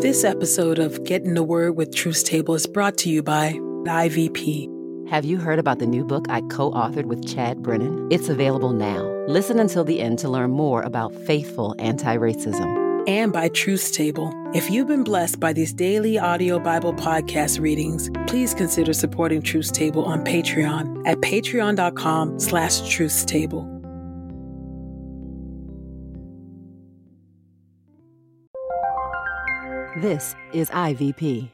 This episode of Get in the Word with Truth's Table is brought to you by IVP. Have you heard about the new book I co authored with Chad Brennan? It's available now. Listen until the end to learn more about faithful anti racism. And by Truth's Table. If you've been blessed by these daily audio Bible podcast readings, please consider supporting Truth's Table on Patreon at patreon.com slash truthstable. This is IVP.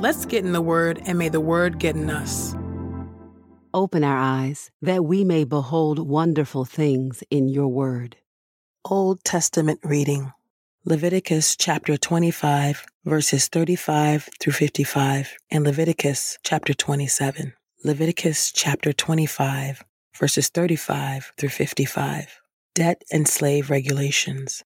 Let's get in the Word, and may the Word get in us. Open our eyes that we may behold wonderful things in your word. Old Testament reading Leviticus chapter 25, verses 35 through 55, and Leviticus chapter 27. Leviticus chapter 25, verses 35 through 55. Debt and slave regulations.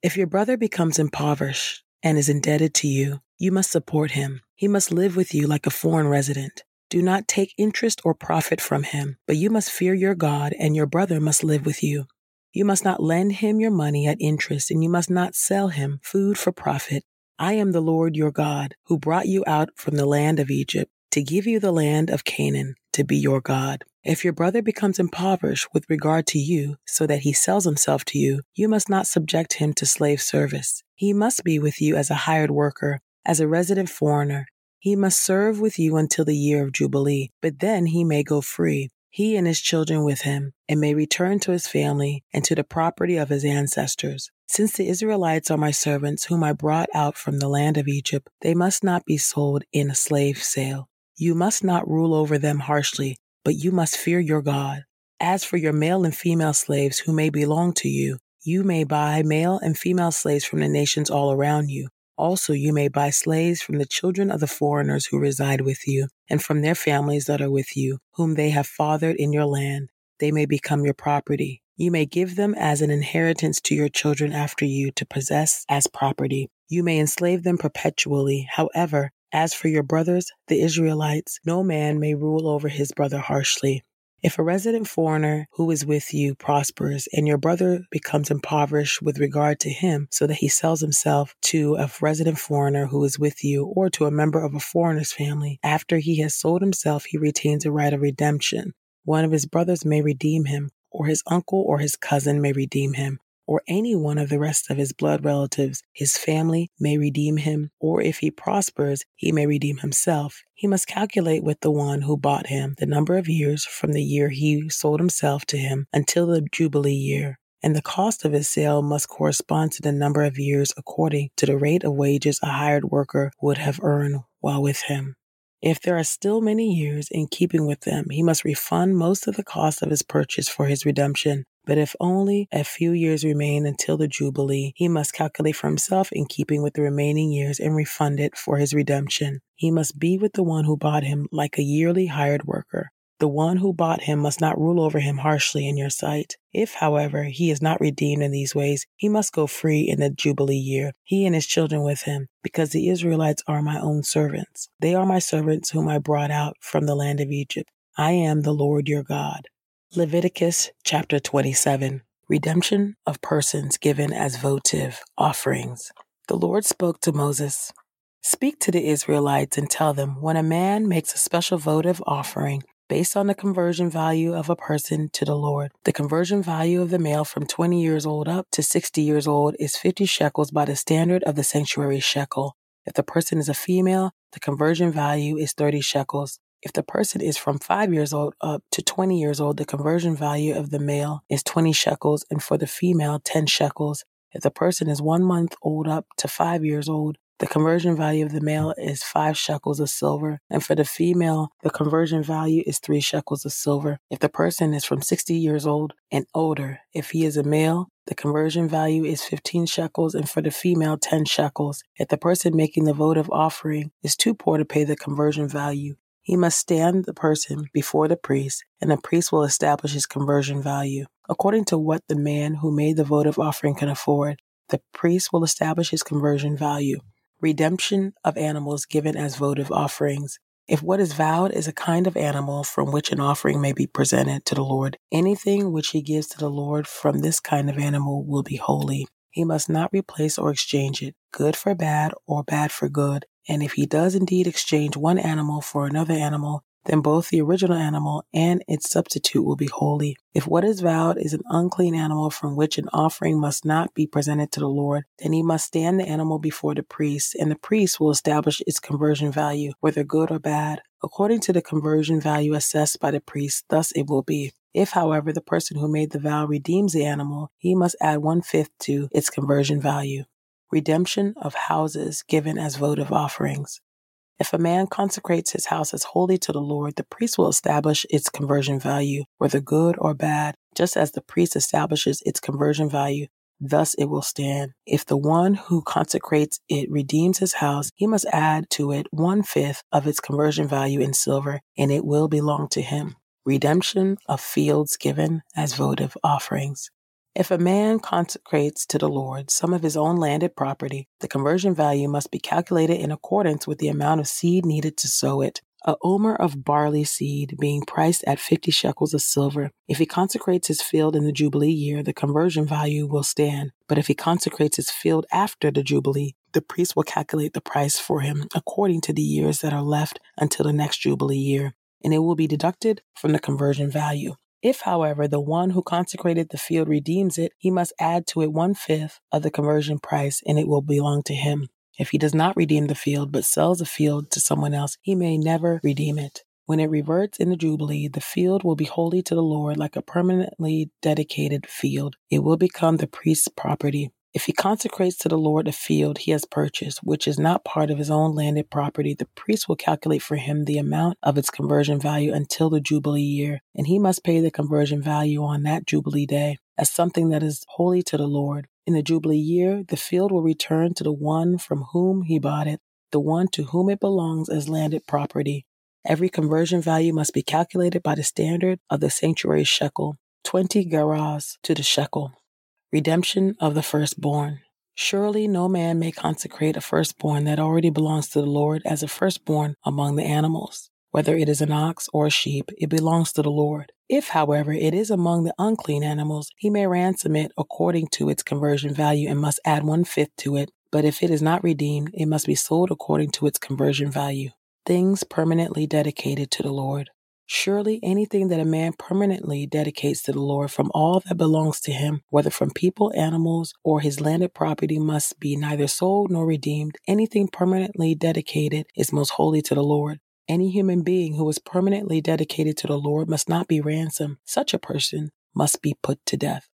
If your brother becomes impoverished and is indebted to you, you must support him. He must live with you like a foreign resident. Do not take interest or profit from him, but you must fear your God, and your brother must live with you. You must not lend him your money at interest, and you must not sell him food for profit. I am the Lord your God, who brought you out from the land of Egypt to give you the land of Canaan to be your God. If your brother becomes impoverished with regard to you, so that he sells himself to you, you must not subject him to slave service. He must be with you as a hired worker, as a resident foreigner. He must serve with you until the year of Jubilee, but then he may go free, he and his children with him, and may return to his family and to the property of his ancestors. Since the Israelites are my servants, whom I brought out from the land of Egypt, they must not be sold in a slave sale. You must not rule over them harshly, but you must fear your God. As for your male and female slaves who may belong to you, you may buy male and female slaves from the nations all around you. Also, you may buy slaves from the children of the foreigners who reside with you, and from their families that are with you, whom they have fathered in your land. They may become your property. You may give them as an inheritance to your children after you to possess as property. You may enslave them perpetually. However, as for your brothers, the Israelites, no man may rule over his brother harshly. If a resident foreigner who is with you prospers and your brother becomes impoverished with regard to him so that he sells himself to a resident foreigner who is with you or to a member of a foreigner's family, after he has sold himself, he retains a right of redemption. One of his brothers may redeem him, or his uncle or his cousin may redeem him, or any one of the rest of his blood relatives, his family may redeem him, or if he prospers, he may redeem himself. He must calculate with the one who bought him the number of years from the year he sold himself to him until the Jubilee year. And the cost of his sale must correspond to the number of years according to the rate of wages a hired worker would have earned while with him. If there are still many years in keeping with them, he must refund most of the cost of his purchase for his redemption. But if only a few years remain until the Jubilee, he must calculate for himself in keeping with the remaining years and refund it for his redemption. He must be with the one who bought him like a yearly hired worker. The one who bought him must not rule over him harshly in your sight. If, however, he is not redeemed in these ways, he must go free in the Jubilee year, he and his children with him, because the Israelites are my own servants. They are my servants whom I brought out from the land of Egypt. I am the Lord your God. Leviticus chapter 27 Redemption of persons given as votive offerings. The Lord spoke to Moses Speak to the Israelites and tell them when a man makes a special votive offering based on the conversion value of a person to the Lord. The conversion value of the male from 20 years old up to 60 years old is 50 shekels by the standard of the sanctuary shekel. If the person is a female, the conversion value is 30 shekels. If the person is from 5 years old up to 20 years old, the conversion value of the male is 20 shekels, and for the female, 10 shekels. If the person is one month old up to 5 years old, the conversion value of the male is five shekels of silver, and for the female, the conversion value is three shekels of silver. If the person is from 60 years old and older, if he is a male, the conversion value is 15 shekels, and for the female, 10 shekels. If the person making the votive offering is too poor to pay the conversion value, he must stand the person before the priest, and the priest will establish his conversion value. According to what the man who made the votive offering can afford, the priest will establish his conversion value redemption of animals given as votive offerings. If what is vowed is a kind of animal from which an offering may be presented to the Lord, anything which he gives to the Lord from this kind of animal will be holy. He must not replace or exchange it, good for bad or bad for good. And if he does indeed exchange one animal for another animal, then both the original animal and its substitute will be holy. If what is vowed is an unclean animal from which an offering must not be presented to the Lord, then he must stand the animal before the priest, and the priest will establish its conversion value, whether good or bad, according to the conversion value assessed by the priest. Thus it will be. If, however, the person who made the vow redeems the animal, he must add one fifth to its conversion value. Redemption of houses given as votive offerings. If a man consecrates his house as holy to the Lord, the priest will establish its conversion value, whether good or bad, just as the priest establishes its conversion value. Thus it will stand. If the one who consecrates it redeems his house, he must add to it one fifth of its conversion value in silver, and it will belong to him. Redemption of fields given as votive offerings. If a man consecrates to the Lord some of his own landed property, the conversion value must be calculated in accordance with the amount of seed needed to sow it. A homer of barley seed being priced at 50 shekels of silver. If he consecrates his field in the Jubilee year, the conversion value will stand. But if he consecrates his field after the Jubilee, the priest will calculate the price for him according to the years that are left until the next Jubilee year, and it will be deducted from the conversion value. If, however, the one who consecrated the field redeems it, he must add to it one fifth of the conversion price, and it will belong to him. If he does not redeem the field, but sells the field to someone else, he may never redeem it. When it reverts in the Jubilee, the field will be holy to the Lord like a permanently dedicated field. It will become the priest's property. If he consecrates to the Lord a field he has purchased, which is not part of his own landed property, the priest will calculate for him the amount of its conversion value until the Jubilee year, and he must pay the conversion value on that Jubilee day as something that is holy to the Lord. In the Jubilee year, the field will return to the one from whom he bought it, the one to whom it belongs as landed property. Every conversion value must be calculated by the standard of the sanctuary shekel, 20 gerahs to the shekel redemption of the firstborn. Surely no man may consecrate a firstborn that already belongs to the Lord as a firstborn among the animals. Whether it is an ox or a sheep, it belongs to the Lord. If, however, it is among the unclean animals, he may ransom it according to its conversion value and must add one fifth to it. But if it is not redeemed, it must be sold according to its conversion value. Things permanently dedicated to the Lord. Surely anything that a man permanently dedicates to the Lord from all that belongs to him, whether from people, animals, or his landed property, must be neither sold nor redeemed. Anything permanently dedicated is most holy to the Lord. Any human being who is permanently dedicated to the Lord must not be ransomed. Such a person must be put to death.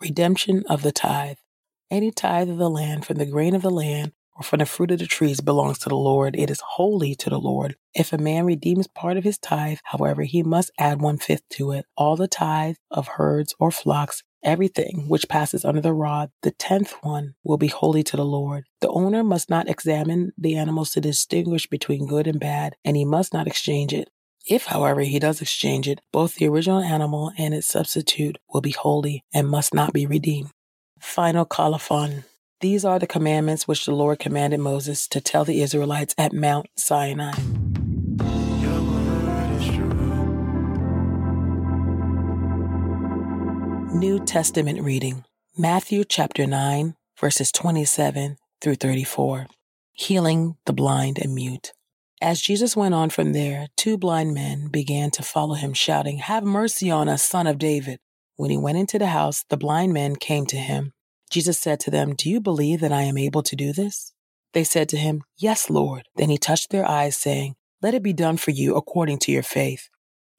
Redemption of the tithe. Any tithe of the land from the grain of the land or from the fruit of the trees belongs to the Lord. It is holy to the Lord. If a man redeems part of his tithe, however, he must add one fifth to it. All the tithe of herds or flocks, everything which passes under the rod, the tenth one will be holy to the Lord. The owner must not examine the animals to distinguish between good and bad, and he must not exchange it. If, however, he does exchange it, both the original animal and its substitute will be holy and must not be redeemed. Final colophon. These are the commandments which the Lord commanded Moses to tell the Israelites at Mount Sinai. New Testament reading Matthew chapter 9, verses 27 through 34. Healing the blind and mute. As Jesus went on from there, two blind men began to follow him, shouting, Have mercy on us, son of David. When he went into the house, the blind men came to him. Jesus said to them, Do you believe that I am able to do this? They said to him, Yes, Lord. Then he touched their eyes, saying, Let it be done for you according to your faith.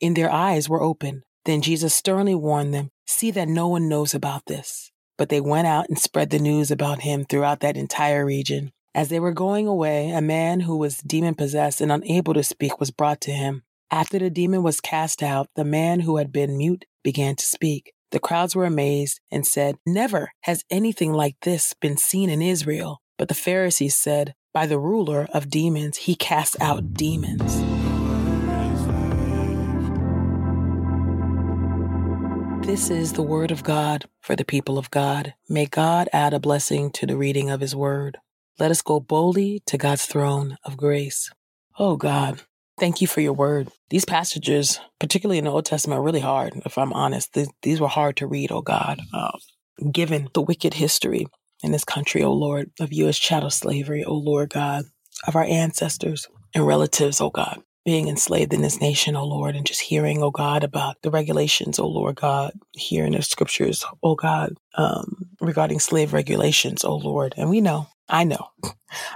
And their eyes were opened. Then Jesus sternly warned them, See that no one knows about this. But they went out and spread the news about him throughout that entire region. As they were going away, a man who was demon possessed and unable to speak was brought to him. After the demon was cast out, the man who had been mute began to speak. The crowds were amazed and said, Never has anything like this been seen in Israel. But the Pharisees said, By the ruler of demons, he casts out demons. This is the word of God for the people of God. May God add a blessing to the reading of his word. Let us go boldly to God's throne of grace. Oh God, thank you for your word. These passages, particularly in the Old Testament, are really hard, if I'm honest. These, were hard to read, oh God, uh, given the wicked history in this country, oh Lord, of U.S. chattel slavery, oh Lord God, of our ancestors and relatives, oh God, being enslaved in this nation, oh Lord, and just hearing, oh God, about the regulations, oh Lord God, hearing the scriptures, oh God, um, regarding slave regulations, oh Lord. And we know I know,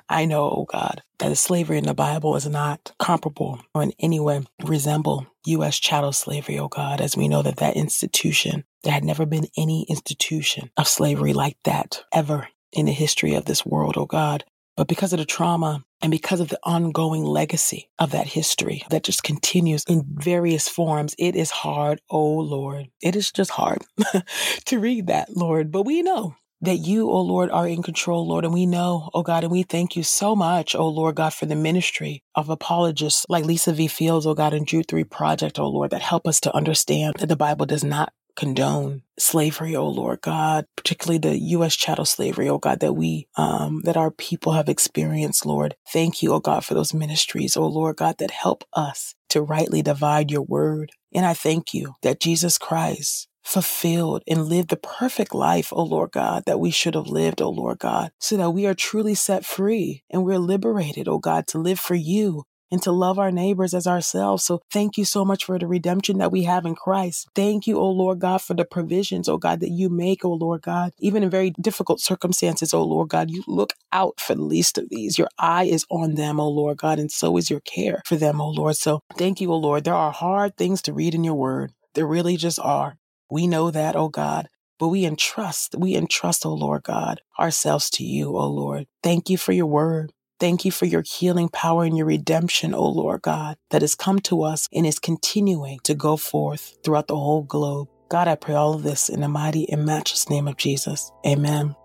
I know, oh God, that the slavery in the Bible is not comparable or in any way resemble U.S. chattel slavery, oh God, as we know that that institution, there had never been any institution of slavery like that ever in the history of this world, oh God. But because of the trauma and because of the ongoing legacy of that history that just continues in various forms, it is hard, oh Lord. It is just hard to read that, Lord. But we know that you, O oh Lord, are in control, Lord. And we know, oh God, and we thank you so much, oh Lord God, for the ministry of apologists like Lisa V. Fields, oh God, and Jude 3 Project, oh Lord, that help us to understand that the Bible does not condone slavery, oh Lord God, particularly the U.S. chattel slavery, oh God, that we, um, that our people have experienced, Lord. Thank you, oh God, for those ministries, oh Lord God, that help us to rightly divide your word. And I thank you that Jesus Christ fulfilled and live the perfect life, O Lord God, that we should have lived, O Lord God, so that we are truly set free and we're liberated, O God, to live for you and to love our neighbors as ourselves. So thank you so much for the redemption that we have in Christ. Thank you, O Lord God, for the provisions, O God, that you make, O Lord God. Even in very difficult circumstances, O Lord God, you look out for the least of these. Your eye is on them, O Lord God, and so is your care for them, O Lord. So thank you, O Lord. There are hard things to read in your word. There really just are. We know that, oh God, but we entrust, we entrust, oh Lord God, ourselves to you, oh Lord. Thank you for your word. Thank you for your healing power and your redemption, O Lord God, that has come to us and is continuing to go forth throughout the whole globe. God, I pray all of this in the mighty and matchless name of Jesus. Amen.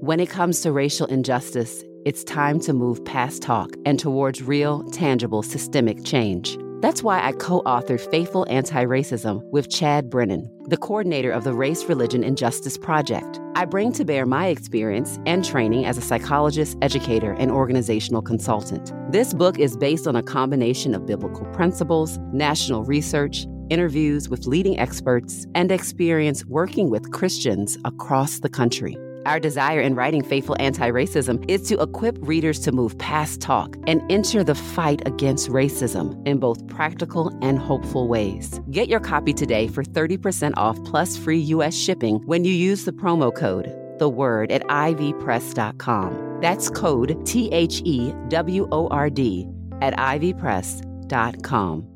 When it comes to racial injustice, it's time to move past talk and towards real, tangible, systemic change. That's why I co authored Faithful Anti Racism with Chad Brennan, the coordinator of the Race, Religion, and Justice Project. I bring to bear my experience and training as a psychologist, educator, and organizational consultant. This book is based on a combination of biblical principles, national research, interviews with leading experts, and experience working with Christians across the country. Our desire in writing Faithful Anti Racism is to equip readers to move past talk and enter the fight against racism in both practical and hopeful ways. Get your copy today for 30% off plus free U.S. shipping when you use the promo code, the word, at ivpress.com. That's code T H E W O R D at ivpress.com.